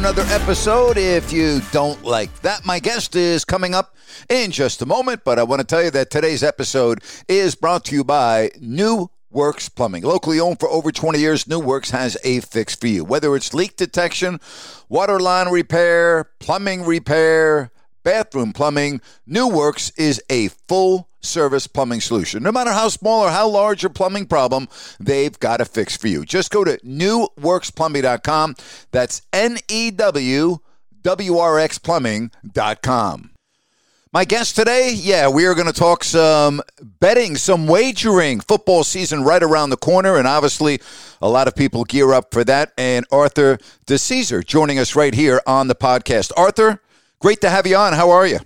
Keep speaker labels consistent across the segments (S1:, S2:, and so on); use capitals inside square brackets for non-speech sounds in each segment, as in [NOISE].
S1: Another episode. If you don't like that, my guest is coming up in just a moment. But I want to tell you that today's episode is brought to you by New Works Plumbing. Locally owned for over 20 years, New Works has a fix for you. Whether it's leak detection, water line repair, plumbing repair, bathroom plumbing, New Works is a full service plumbing solution. No matter how small or how large your plumbing problem, they've got a fix for you. Just go to newworksplumbing.com. That's N E W W R X plumbing.com. My guest today, yeah, we are going to talk some betting, some wagering. Football season right around the corner, and obviously a lot of people gear up for that. And Arthur DeCesar joining us right here on the podcast. Arthur, great to have you on. How are you?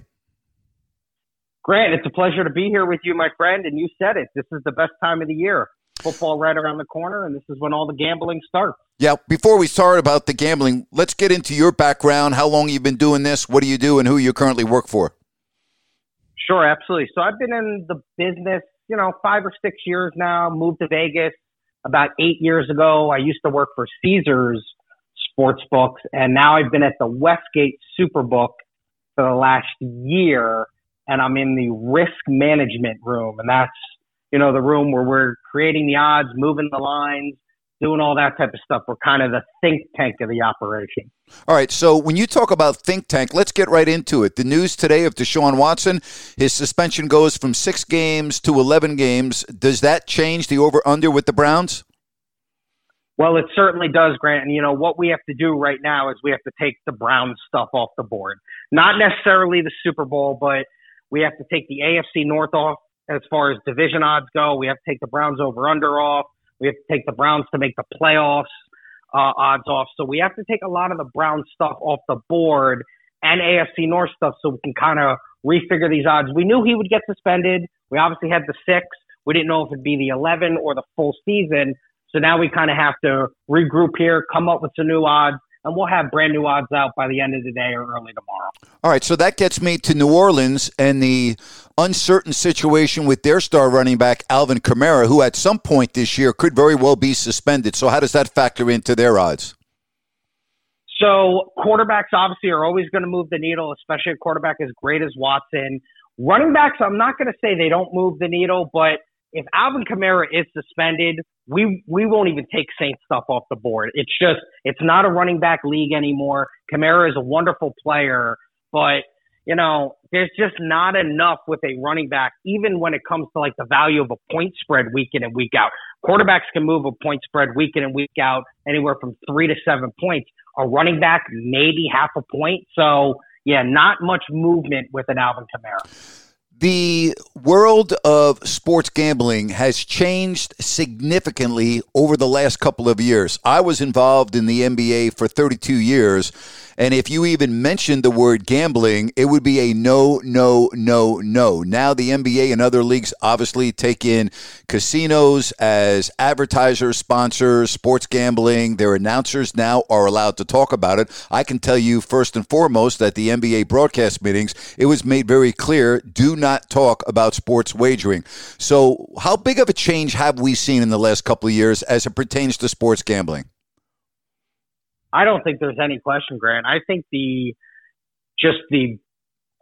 S2: Grant, it's a pleasure to be here with you, my friend. And you said it. This is the best time of the year. Football right around the corner, and this is when all the gambling starts.
S1: Yeah, before we start about the gambling, let's get into your background, how long you've been doing this, what do you do, and who you currently work for.
S2: Sure, absolutely. So I've been in the business, you know, five or six years now, moved to Vegas about eight years ago. I used to work for Caesars sports books, and now I've been at the Westgate Superbook for the last year, and I'm in the risk management room, and that's, you know, the room where we're creating the odds, moving the lines, doing all that type of stuff. We're kind of the think tank of the operation.
S1: All right, so when you talk about think tank, let's get right into it. The news today of Deshaun Watson, his suspension goes from six games to 11 games. Does that change the over under with the Browns?
S2: Well, it certainly does, Grant. And you know what we have to do right now is we have to take the Brown stuff off the board. Not necessarily the Super Bowl, but we have to take the AFC North off as far as division odds go. We have to take the Browns over under off. We have to take the Browns to make the playoffs uh, odds off. So we have to take a lot of the Brown stuff off the board and AFC North stuff so we can kind of refigure these odds. We knew he would get suspended. We obviously had the six. We didn't know if it'd be the 11 or the full season. So now we kind of have to regroup here, come up with some new odds, and we'll have brand new odds out by the end of the day or early tomorrow.
S1: All right, so that gets me to New Orleans and the uncertain situation with their star running back, Alvin Kamara, who at some point this year could very well be suspended. So, how does that factor into their odds?
S2: So, quarterbacks obviously are always going to move the needle, especially a quarterback as great as Watson. Running backs, I'm not going to say they don't move the needle, but if Alvin Kamara is suspended, we we won't even take Saint stuff off the board. It's just it's not a running back league anymore. Kamara is a wonderful player, but you know, there's just not enough with a running back, even when it comes to like the value of a point spread week in and week out. Quarterbacks can move a point spread week in and week out anywhere from three to seven points. A running back, maybe half a point. So yeah, not much movement with an Alvin Kamara.
S1: The world of sports gambling has changed significantly over the last couple of years. I was involved in the NBA for 32 years, and if you even mentioned the word gambling, it would be a no, no, no, no. Now, the NBA and other leagues obviously take in casinos as advertisers, sponsors, sports gambling. Their announcers now are allowed to talk about it. I can tell you, first and foremost, that the NBA broadcast meetings, it was made very clear do not talk about sports wagering. So, how big of a change have we seen in the last couple of years as it pertains to sports gambling?
S2: I don't think there's any question, Grant. I think the just the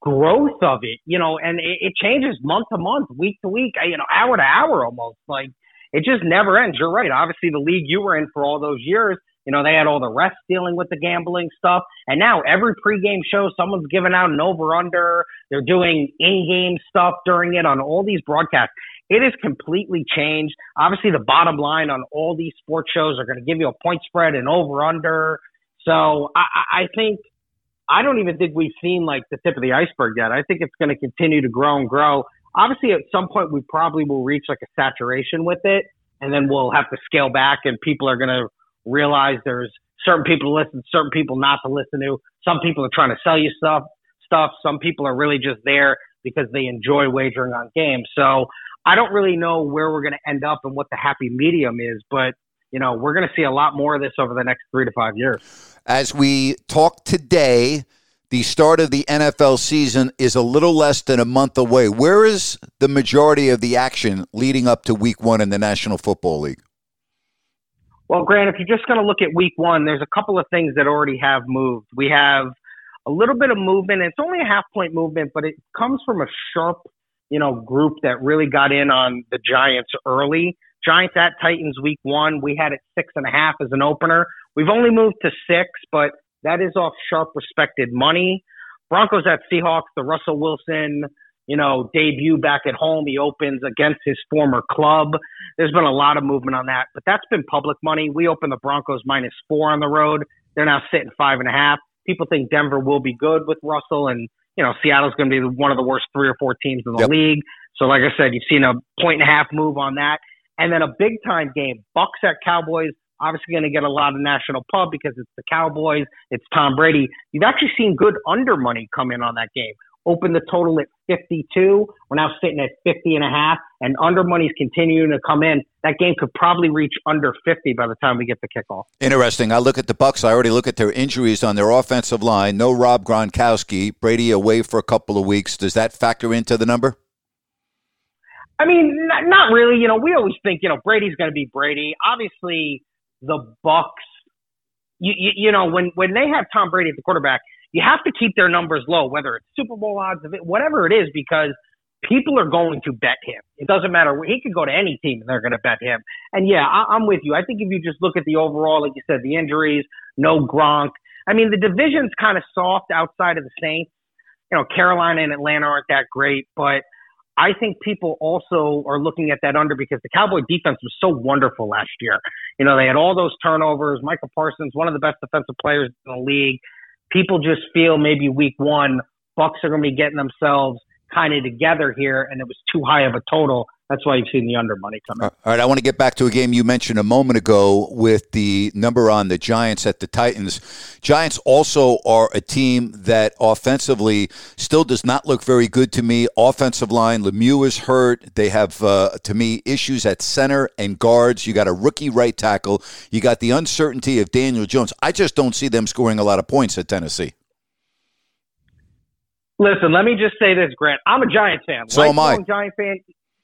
S2: growth of it, you know, and it, it changes month to month, week to week, you know, hour to hour almost. Like it just never ends. You're right. Obviously, the league you were in for all those years, you know, they had all the refs dealing with the gambling stuff. And now every pregame show, someone's giving out an over under. They're doing in game stuff during it on all these broadcasts. It has completely changed. Obviously, the bottom line on all these sports shows are going to give you a point spread and over under. So I, I think I don't even think we've seen like the tip of the iceberg yet. I think it's going to continue to grow and grow. Obviously, at some point, we probably will reach like a saturation with it, and then we'll have to scale back, and people are going to realize there's certain people to listen, certain people not to listen to. Some people are trying to sell you stuff. Stuff. Some people are really just there because they enjoy wagering on games. So I don't really know where we're going to end up and what the happy medium is, but you know, we're going to see a lot more of this over the next three to five years.
S1: As we talk today, the start of the NFL season is a little less than a month away. Where is the majority of the action leading up to week one in the National Football League?
S2: Well, Grant, if you're just going to look at week one, there's a couple of things that already have moved. We have a little bit of movement. It's only a half point movement, but it comes from a sharp you know, group that really got in on the Giants early. Giants at Titans week one. We had it six and a half as an opener. We've only moved to six, but that is off sharp respected money. Broncos at Seahawks, the Russell Wilson, you know, debut back at home. He opens against his former club. There's been a lot of movement on that, but that's been public money. We opened the Broncos minus four on the road. They're now sitting five and a half. People think Denver will be good with Russell and you know, Seattle's going to be one of the worst three or four teams in the yep. league. So, like I said, you've seen a point and a half move on that. And then a big time game, Bucks at Cowboys. Obviously, going to get a lot of national pub because it's the Cowboys, it's Tom Brady. You've actually seen good under money come in on that game opened the total at 52. We're now sitting at 50 and a half, and under money's continuing to come in. That game could probably reach under 50 by the time we get the kickoff.
S1: Interesting. I look at the Bucks. I already look at their injuries on their offensive line. No Rob Gronkowski. Brady away for a couple of weeks. Does that factor into the number?
S2: I mean, not, not really. You know, we always think you know Brady's going to be Brady. Obviously, the Bucks. You, you, you know when when they have Tom Brady at the quarterback, you have to keep their numbers low, whether it's Super Bowl odds, whatever it is, because people are going to bet him. It doesn't matter. He could go to any team and they're going to bet him. And yeah, I, I'm with you. I think if you just look at the overall, like you said, the injuries, no Gronk. I mean, the division's kind of soft outside of the Saints. You know, Carolina and Atlanta aren't that great, but I think people also are looking at that under because the Cowboy defense was so wonderful last year. You know, they had all those turnovers. Micah Parsons, one of the best defensive players in the league people just feel maybe week one, Bucks are going to be getting themselves kind of together here, and it was too high of a total. That's why you've seen the under money come in.
S1: All right, I want to get back to a game you mentioned a moment ago with the number on the Giants at the Titans. Giants also are a team that offensively still does not look very good to me. Offensive line, Lemieux is hurt. They have, uh, to me, issues at center and guards. You got a rookie right tackle. You got the uncertainty of Daniel Jones. I just don't see them scoring a lot of points at Tennessee.
S2: Listen, let me just say this, Grant. I'm a Giants fan.
S1: So am I.
S2: Giant fan.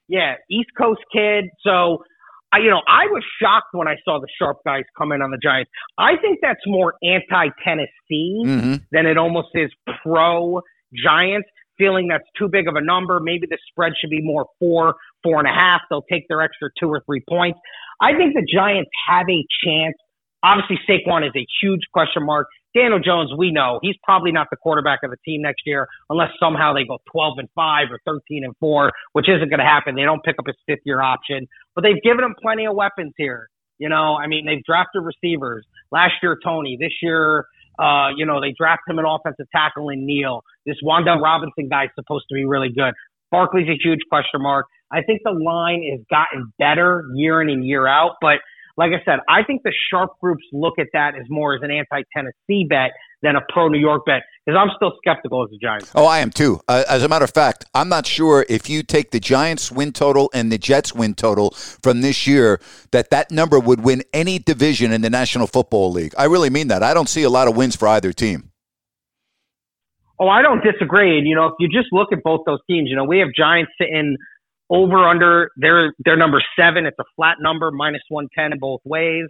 S2: Yeah, East Coast kid. So, I, you know, I was shocked when I saw the sharp guys come in on the Giants. I think that's more anti-Tennessee mm-hmm. than it almost is pro Giants. Feeling that's too big of a number. Maybe the spread should be more four, four and a half. They'll take their extra two or three points. I think the Giants have a chance. Obviously, Saquon is a huge question mark. Daniel Jones, we know he's probably not the quarterback of the team next year unless somehow they go 12 and 5 or 13 and 4, which isn't going to happen. They don't pick up his fifth year option, but they've given him plenty of weapons here. You know, I mean, they've drafted receivers last year, Toney. This year, uh, you know, they drafted him an offensive tackle in Neal. This Wan'Dale Robinson guy is supposed to be really good. Barkley's a huge question mark. I think the line has gotten better year in and year out, but like I said, I think the sharp groups look at that as more as an anti-Tennessee bet than a pro New York bet because I'm still skeptical as a Giants.
S1: Oh, I am too. Uh, as a matter of fact, I'm not sure if you take the Giants win total and the Jets win total from this year that that number would win any division in the National Football League. I really mean that. I don't see a lot of wins for either team.
S2: Oh, I don't disagree. And you know, if you just look at both those teams, you know, we have Giants sitting over under they're they're number seven. It's a flat number, minus one ten in both ways.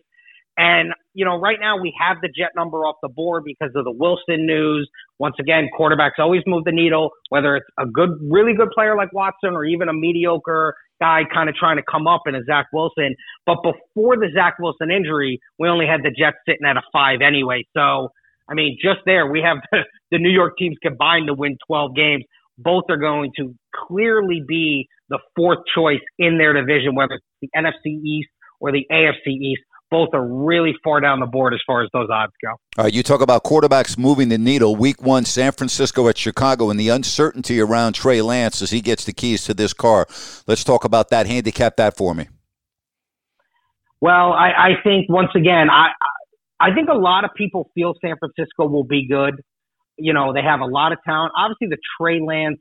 S2: And, you know, right now we have the jet number off the board because of the Wilson news. Once again, quarterbacks always move the needle, whether it's a good, really good player like Watson or even a mediocre guy kind of trying to come up in a Zach Wilson. But before the Zach Wilson injury, we only had the Jets sitting at a five anyway. So, I mean, just there, we have the, the New York teams combined to win 12 games. Both are going to clearly be the fourth choice in their division, whether it's the NFC East or the AFC East both are really far down the board as far as those odds go.
S1: All right, you talk about quarterbacks moving the needle. Week one, San Francisco at Chicago, and the uncertainty around Trey Lance as he gets the keys to this car. Let's talk about that. Handicap that for me.
S2: Well, I, I think once again, I I think a lot of people feel San Francisco will be good. You know, they have a lot of talent. Obviously, the Trey Lance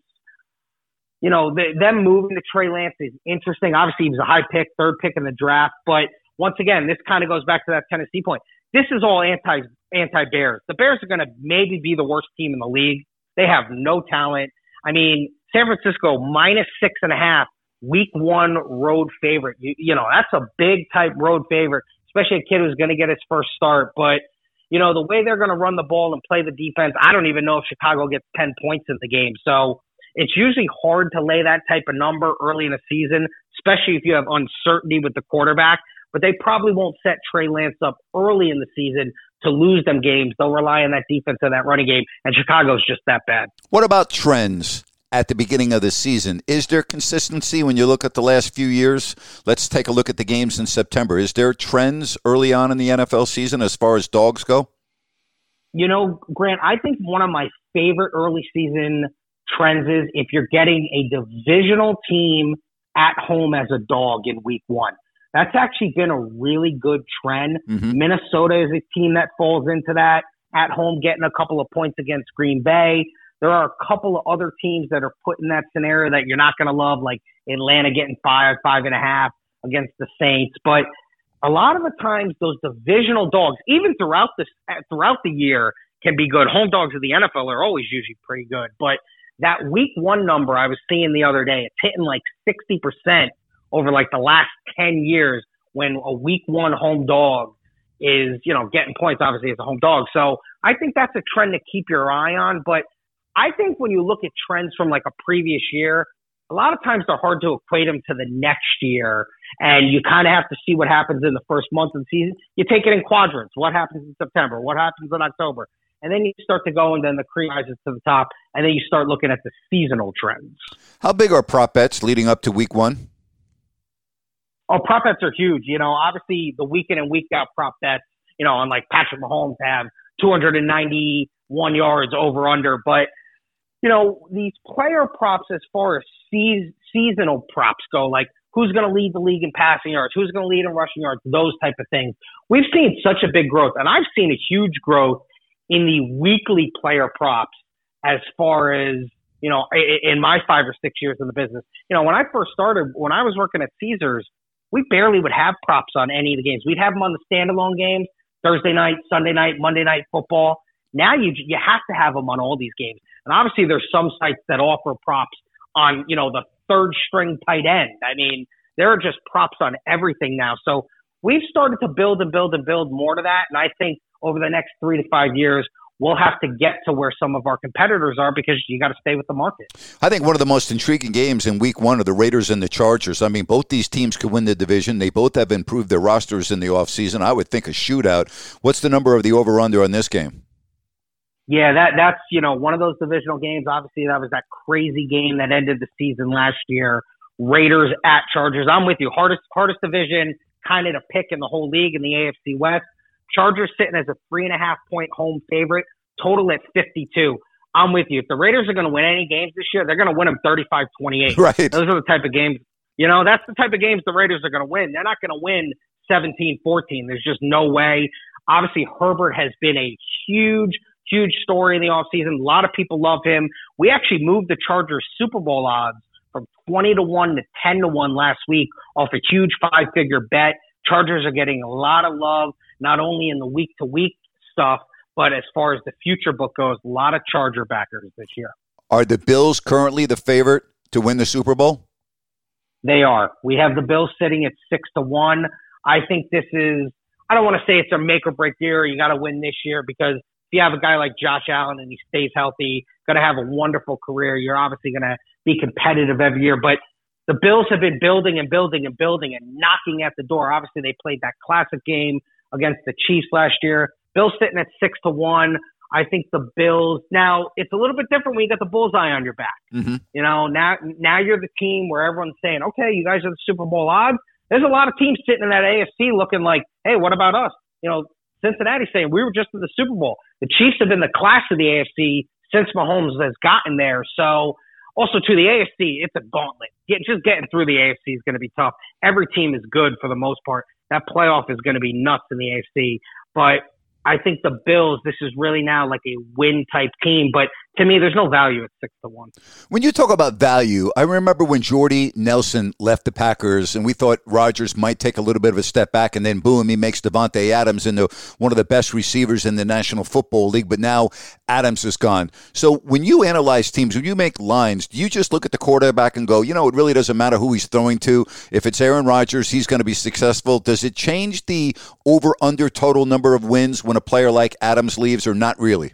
S2: you know, the, them moving to Trey Lance is interesting. Obviously, he was a high pick, third pick in the draft, but once again, this kind of goes back to that Tennessee point. This is all anti anti Bears. The Bears are going to maybe be the worst team in the league. They have no talent. I mean, San Francisco minus six and a half, week one road favorite. You, you know, that's a big type road favorite, especially a kid who's going to get his first start. But, you know, the way they're going to run the ball and play the defense, I don't even know if Chicago gets 10 points in the game. So it's usually hard to lay that type of number early in a season, especially if you have uncertainty with the quarterback but they probably won't set Trey Lance up early in the season to lose them games. They'll rely on that defense and that running game, and Chicago's just that bad.
S1: What about trends? At the beginning of the season, is there consistency when you look at the last few years? Let's take a look at the games in September. Is there trends early on in the NFL season as far as dogs go?
S2: You know, Grant, I think one of my favorite early season trends is if you're getting a divisional team at home as a dog in week one. That's actually been a really good trend. Mm-hmm. Minnesota is a team that falls into that at home, getting a couple of points against Green Bay. There are a couple of other teams that are put in that scenario that you're not going to love, like Atlanta getting five, five and a half against the Saints. But a lot of the times, those divisional dogs, even throughout the throughout the year, can be good. Home dogs of the NFL are always usually pretty good. But that week one number I was seeing the other day, it's hitting like sixty percent over like the last 10 years when a week one home dog is, you know, getting points, obviously, as a home dog. So I think that's a trend to keep your eye on. But I think when you look at trends from like a previous year, a lot of times they're hard to equate them to the next year. And you kind of have to see what happens in the first month of the season. You take it in quadrants. What happens in September? What happens in October? And then you start to go and then the cream rises to the top. And then you start looking at the seasonal trends.
S1: How big are prop bets leading up to week one?
S2: Oh, prop bets are huge. You know, obviously the week in and week out prop bets, you know, on like Patrick Mahomes have 291 yards over under, but you know, these player props as far as se- seasonal props go, like who's going to lead the league in passing yards, who's going to lead in rushing yards, those type of things. We've seen such a big growth, and I've seen a huge growth in the weekly player props as far as you know, in my five or six years in the business. You know, when I first started, when I was working at Caesars, we barely would have props on any of the games. We'd have them on the standalone games, Thursday night, Sunday night, Monday night football. Now you you have to have them on all these games. And obviously there's some sites that offer props on, you know, the third string tight end. I mean, there are just props on everything now. So we've started to build and build and build more to that. And I think over the next three to five years, we'll have to get to where some of our competitors are because you got to stay with the market.
S1: I think one of the most intriguing games in week one are the Raiders and the Chargers. I mean, both these teams could win the division. They both have improved their rosters in the offseason. I would think a shootout. What's the number of the over under on this game?
S2: Yeah, that that's you know one of those divisional games. Obviously, that was that crazy game that ended the season last year. Raiders at Chargers. I'm with you. Hardest hardest division, kind of to pick in the whole league in the AFC West. Chargers sitting as a three and a half point home favorite, total at 52. I'm with you. If the Raiders are going to win any games this year, they're going to win them 35 28. [LAUGHS]
S1: Right.
S2: Those are the type of games, you know, that's the type of games the Raiders are going to win. They're not going to win 17 14. There's just no way. Obviously, Herbert has been a huge, huge story in the offseason. A lot of people love him. We actually moved the Chargers Super Bowl odds from 20 to 1 to 10 to 1 last week off a huge five figure bet. Chargers are getting a lot of love not only in the week to week stuff, but as far as the future book goes, a lot of Charger backers this year.
S1: Are the Bills currently the favorite to win the Super Bowl?
S2: They are. We have the Bills sitting at six to one. I think this is I don't want to say it's a make or break year. You got to win this year because if you have a guy like Josh Allen and he stays healthy, going to have a wonderful career. You're obviously going to be competitive every year. But the Bills have been building and building and building and knocking at the door. Obviously, they played that classic game against the Chiefs last year. Bills sitting at six to one. I think the Bills now it's a little bit different when you got the bullseye on your back. Mm-hmm. You know, now now you're the team where everyone's saying, okay, you guys are the Super Bowl odds. There's a lot of teams sitting in that AFC looking like, hey, what about us? You know, Cincinnati saying we were just in the Super Bowl. The Chiefs have been the class of the AFC since Mahomes has gotten there. So also to the AFC, it's a gauntlet. Get, just getting through the AFC is going to be tough. Every team is good for the most part. That playoff is going to be nuts in the AFC. But I think the Bills, this is really now like a win type team. But to me, there's no value at six to one.
S1: When you talk about value, I remember when Jordy Nelson left the Packers, and we thought Rodgers might take a little bit of a step back, and then boom, he makes Davante Adams into one of the best receivers in the National Football League. But now Adams is gone. So when you analyze teams, when you make lines, do you just look at the quarterback and go, you know, it really doesn't matter who he's throwing to. If it's Aaron Rodgers, he's going to be successful. Does it change the over under total number of wins when a player like Adams leaves, or not really?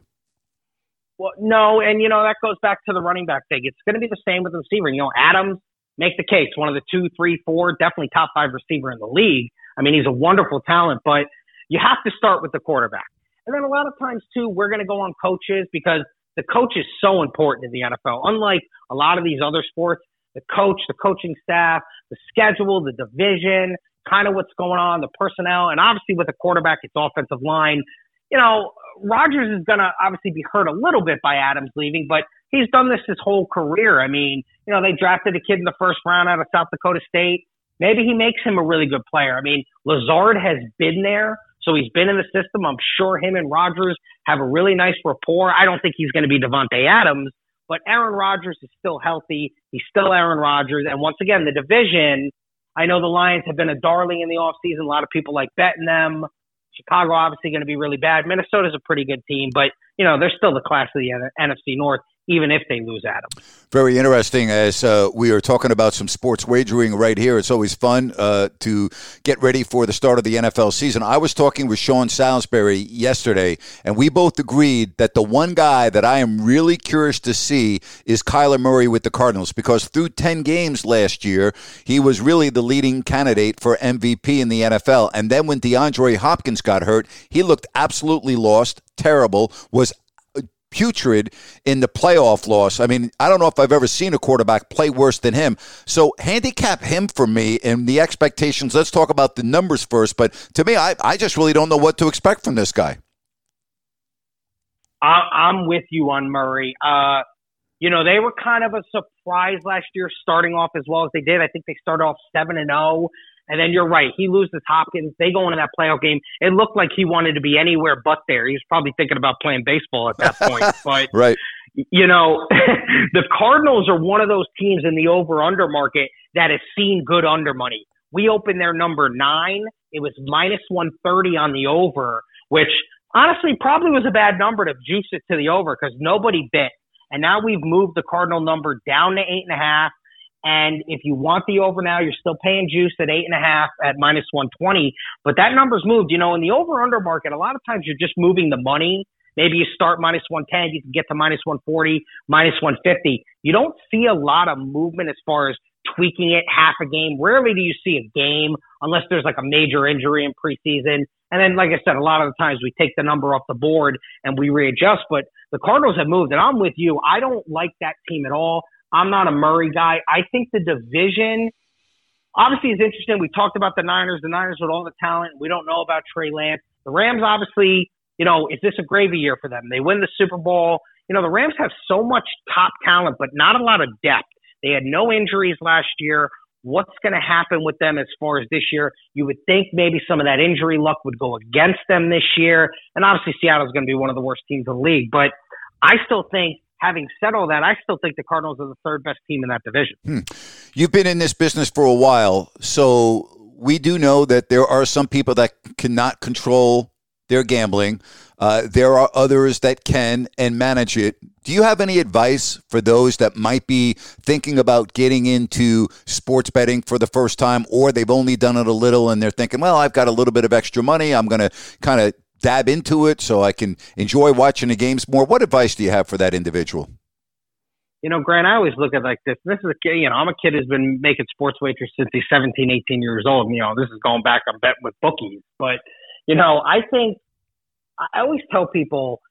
S2: Well, no, and you know that goes back to the running back thing. It's going to be the same with the receiver. You know, Adams make the case, one of the two, three, four, definitely top five receiver in the league. I mean, he's a wonderful talent, but you have to start with the quarterback. And then a lot of times too, we're going to go on coaches because the coach is so important in the NFL. Unlike a lot of these other sports, the coach, the coaching staff, the schedule, the division, kind of what's going on, the personnel, and obviously with the quarterback, it's offensive line. You know, Rodgers is going to obviously be hurt a little bit by Adams leaving, but he's done this his whole career. I mean, you know, they drafted a kid in the first round out of South Dakota State. Maybe he makes him a really good player. I mean, Lazard has been there, so he's been in the system. I'm sure him and Rodgers have a really nice rapport. I don't think he's going to be Davante Adams, but Aaron Rodgers is still healthy. He's still Aaron Rodgers. And once again, the division, I know the Lions have been a darling in the offseason. A lot of people like betting them. Chicago obviously going to be really bad. Minnesota's a pretty good team, but you know they're still the class of the NFC North even if they lose Adam.
S1: Very interesting. As uh, we are talking about some sports wagering right here, it's always fun uh, to get ready for the start of the NFL season. I was talking with Sean Salisbury yesterday, and we both agreed that the one guy that I am really curious to see is Kyler Murray with the Cardinals because through 10 games last year, he was really the leading candidate for MVP in the NFL. And then when DeAndre Hopkins got hurt, he looked absolutely lost, terrible, was putrid in the playoff loss. I mean, I don't know if I've ever seen a quarterback play worse than him. So handicap him for me and the expectations. Let's talk about the numbers first. But to me, I, I just really don't know what to expect from this guy.
S2: I'm with you on Murray. Uh, you know, they were kind of a surprise last year starting off as well as they did. I think they started off 7 and 0 and then you're right. He loses Hopkins. They go into that playoff game. It looked like he wanted to be anywhere but there. He was probably thinking about playing baseball at that point. [LAUGHS] But
S1: right.
S2: you know, [LAUGHS] the Cardinals are one of those teams in the over under market that has seen good under money. We opened their number nine. It was minus 130 on the over, which honestly probably was a bad number to juice it to the over because nobody bit. And now we've moved the Cardinal number down to eight and a half. And if you want the over now, you're still paying juice at eight and a half at minus 120. But that number's moved. You know, in the over under market, a lot of times you're just moving the money. Maybe you start minus 110, you can get to minus 140, minus 150. You don't see a lot of movement as far as tweaking it half a game. Rarely do you see a game unless there's like a major injury in preseason. And then, like I said, a lot of the times we take the number off the board and we readjust. But the Cardinals have moved, and I'm with you. I don't like that team at all. I'm not a Murray guy. I think the division obviously is interesting. We talked about the Niners, the Niners with all the talent. We don't know about Trey Lance. The Rams, obviously, you know, is this a gravy year for them? They win the Super Bowl. You know, the Rams have so much top talent, but not a lot of depth. They had no injuries last year. What's going to happen with them as far as this year? You would think maybe some of that injury luck would go against them this year. And obviously, Seattle's going to be one of the worst teams in the league. But I still think having said all that, I still think the Cardinals are the third best team in that division. Hmm.
S1: You've been in this business for a while, so we do know that there are some people that cannot control their gambling. Uh, there are others that can and manage it Do you have any advice for those that might be thinking about getting into sports betting for the first time, or they've only done it a little and they're thinking, well, I've got a little bit of extra money. I'm going to kind of dab into it so I can enjoy watching the games more. What advice do you have for that individual?
S2: You know, Grant, I always look at like this. This is a kid, you know, I'm a kid who's been making sports wagers since he's 17, 18 years old. You know, this is going back, I'm betting with bookies. But, you know, I think I always tell people,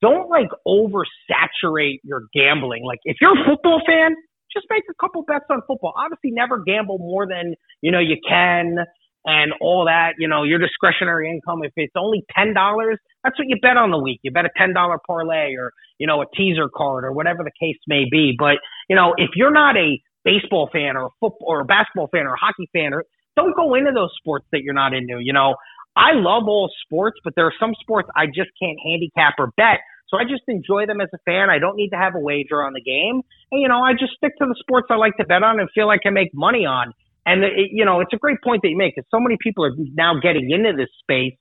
S2: don't like oversaturate your gambling. Like if you're a football fan, just make a couple bets on football. Obviously, never gamble more than you know you can and all that. You know your discretionary income. If it's only ten dollars, that's what you bet on the week. You bet a ten dollar parlay or you know a teaser card or whatever the case may be. But you know if you're not a baseball fan or a football or a basketball fan or a hockey fan, or don't go into those sports that you're not into. You know I love all sports, but there are some sports I just can't handicap or bet. So I just enjoy them as a fan. I don't need to have a wager on the game. And, you know, I just stick to the sports I like to bet on and feel like I make money on. And, it, you know, it's a great point that you make because so many people are now getting into this space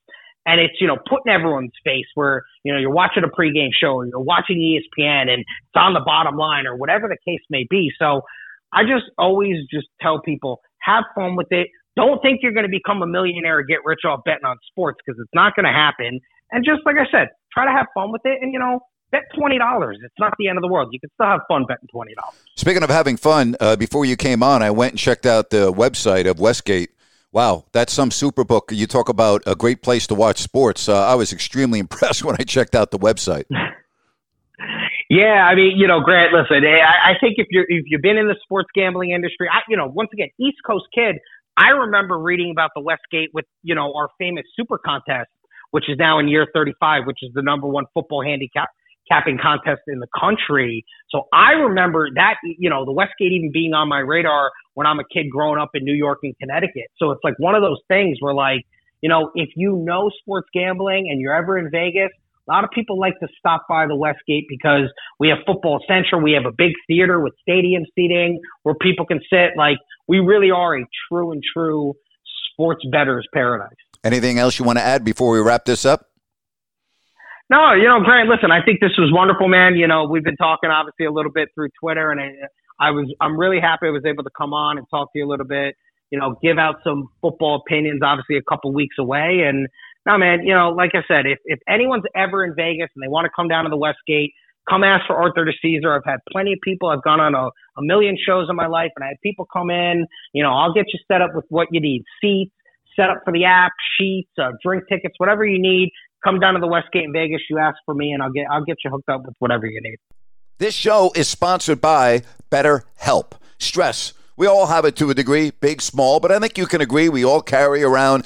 S2: and it's, you know, putting everyone's face where, you know, you're watching a pregame show or you're watching ESPN and it's on the bottom line or whatever the case may be. So I just always just tell people, have fun with it. Don't think you're going to become a millionaire or get rich off betting on sports because it's not going to happen. And just like I said, try to have fun with it and, you know, bet $20. It's not the end of the world. You can still have fun betting $20.
S1: Speaking of having fun, uh, before you came on, I went and checked out the website of Westgate. Wow, that's some super book. You talk about a great place to watch sports. Uh, I was extremely [LAUGHS] impressed when I checked out the website. [LAUGHS]
S2: Yeah, I mean, you know, Grant. Listen, I, I think if you're if you've been in the sports gambling industry, I, you know, once again, East Coast kid, I remember reading about the Westgate with, you know, our famous super contest, which is now in year 35, which is the number one football handicap capping contest in the country. So I remember that, you know, the Westgate even being on my radar when I'm a kid growing up in New York and Connecticut. So it's like one of those things where like, you know, if you know sports gambling and you're ever in Vegas, a lot of people like to stop by the Westgate because we have Football Central. We have a big theater with stadium seating where people can sit. Like, we really are a true and true sports betters paradise.
S1: Anything else you want to add before we wrap this up?
S2: No, you know, Grant, listen, I think this was wonderful, man. You know, we've been talking obviously a little bit through Twitter, and I, I was, I'm really happy I was able to come on and talk to you a little bit, you know, give out some football opinions, obviously a couple weeks away. And, no, man, you know, like I said, if, if anyone's ever in Vegas and they want to come down to the Westgate, come ask for Arthur to Caesar. I've had plenty of people. I've gone on a, a million shows in my life and I had people come in, you know, I'll get you set up with what you need. Seats, set up for the app, sheets, uh, drink tickets, whatever you need. Come down to the Westgate in Vegas. You ask for me and I'll get, I'll get you hooked up with whatever you need.
S1: This show is sponsored by BetterHelp. Stress we all have it to a degree, big, small, but I think you can agree we all carry around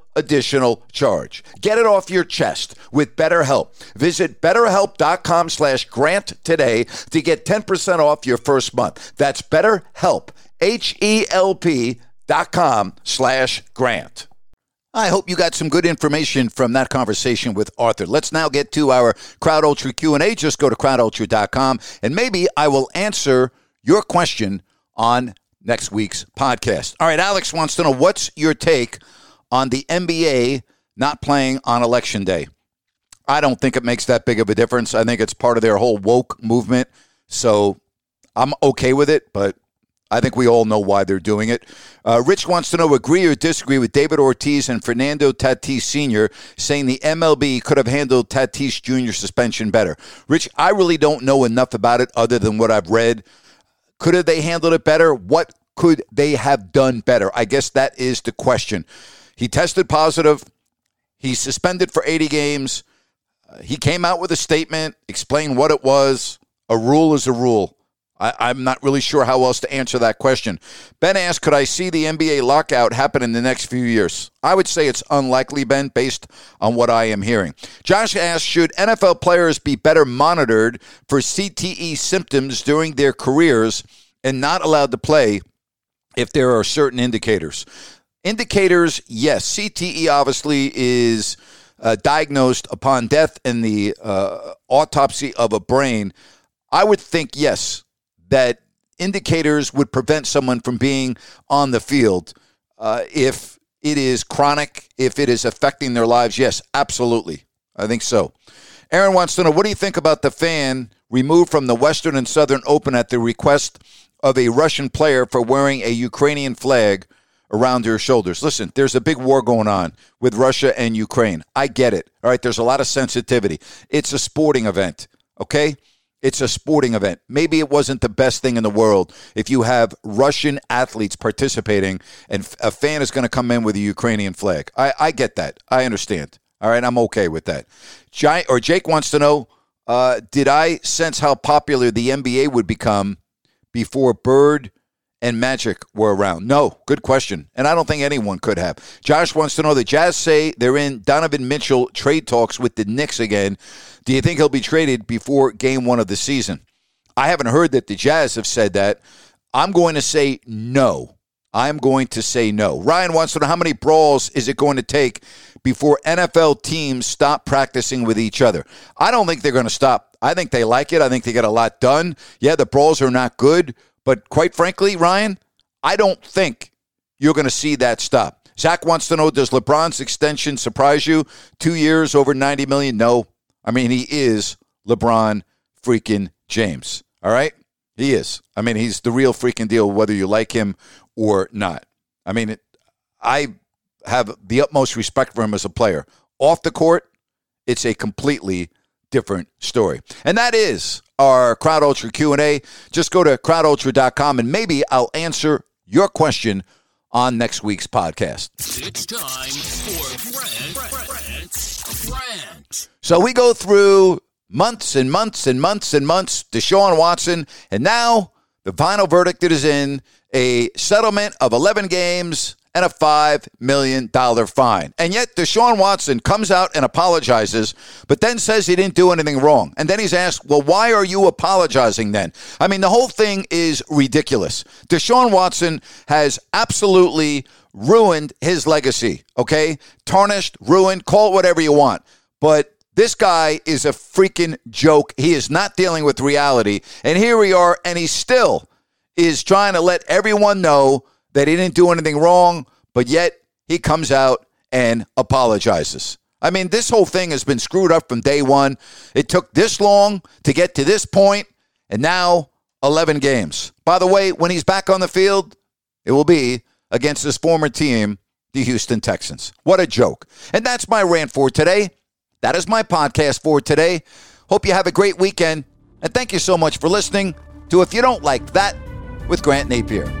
S1: additional charge. Get it off your chest with BetterHelp. Visit betterhelp.com slash grant today to get 10% off your first month. That's betterhelp, H-E-L-P dot com slash grant. I hope you got some good information from that conversation with Arthur. Let's now get to our Crowd Ultra Q&A. Just go to crowdultra.com and maybe I will answer your question on next week's podcast. All right, Alex wants to know what's your take on the NBA not playing on election day. I don't think it makes that big of a difference. I think it's part of their whole woke movement. So I'm okay with it, but I think we all know why they're doing it. Uh, Rich wants to know agree or disagree with David Ortiz and Fernando Tatis Sr. saying the MLB could have handled Tatis Jr. suspension better. Rich, I really don't know enough about it other than what I've read. Could have they handled it better? What could they have done better? I guess that is the question. He tested positive. He's suspended for 80 games. Uh, he came out with a statement, explained what it was. A rule is a rule. I, am not really sure how else to answer that question. Ben asked, Could I see the NBA lockout happen in the next few years? I would say it's unlikely, Ben, based on what I am hearing. Josh asked, Should NFL players be better monitored for CTE symptoms during their careers and not allowed to play if there are certain indicators? Indicators, yes. CTE obviously is uh, diagnosed upon death in the uh, autopsy of a brain. I would think, yes, that indicators would prevent someone from being on the field uh, if it is chronic, if it is affecting their lives. Yes, absolutely. I think so. Aaron wants to know what do you think about the fan removed from the Western and Southern Open at the request of a Russian player for wearing a Ukrainian flag around your shoulders. Listen, there's a big war going on with Russia and Ukraine. I get it. All right, there's a lot of sensitivity. It's a sporting event, okay? It's a sporting event. Maybe it wasn't the best thing in the world if you have Russian athletes participating and a fan is going to come in with a Ukrainian flag. I, I get that. I understand. All right, I'm okay with that. Giant, or Jake wants to know uh, Did I sense how popular the NBA would become before Bird and Magic were around? No, good question. And I don't think anyone could have. Josh wants to know the Jazz say they're in Donovan Mitchell trade talks with the Knicks again. Do you think he'll be traded before game one of the season? I haven't heard that the Jazz have said that. I'm going to say no. I'm going to say no. Ryan wants to know how many brawls is it going to take before NFL teams stop practicing with each other? I don't think they're going to stop. I think they like it. I think they get a lot done. Yeah, the brawls are not good, but quite frankly, Ryan, I don't think you're going to see that stop. Zach wants to know Does LeBron's extension surprise you? Two years, over 90 million? No. I mean, he is LeBron freaking James. All right? He is. I mean, he's the real freaking deal, whether you like him or not. I mean, it, I have the utmost respect for him as a player. Off the court, it's a completely different story. And that is our Crowd Ultra Q&A. Just go to crowdultra.com and maybe I'll answer your question on next week's podcast. It's time for Brent. So we go through months and months and months and months, to Deshaun Watson, and now the final verdict is in a settlement of 11 games and a $5 million fine. And yet Deshaun Watson comes out and apologizes, but then says he didn't do anything wrong. And then he's asked, well, why are you apologizing then? I mean, the whole thing is ridiculous. Deshaun Watson has absolutely ruined his legacy, okay? Tarnished, ruined, call it whatever you want. But this guy is a freaking joke. He is not dealing with reality. And here we are, and he still is trying to let everyone know that he didn't do anything wrong, but yet he comes out and apologizes. I mean, this whole thing has been screwed up from day one. It took this long to get to this point, and now 11 games. By the way, when he's back on the field, it will be against his former team, the Houston Texans. What a joke. And that's my rant for today. That is my podcast for today. Hope you have a great weekend. And thank you so much for listening to If You Don't Like That with Grant
S3: Napear.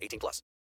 S4: 18 plus.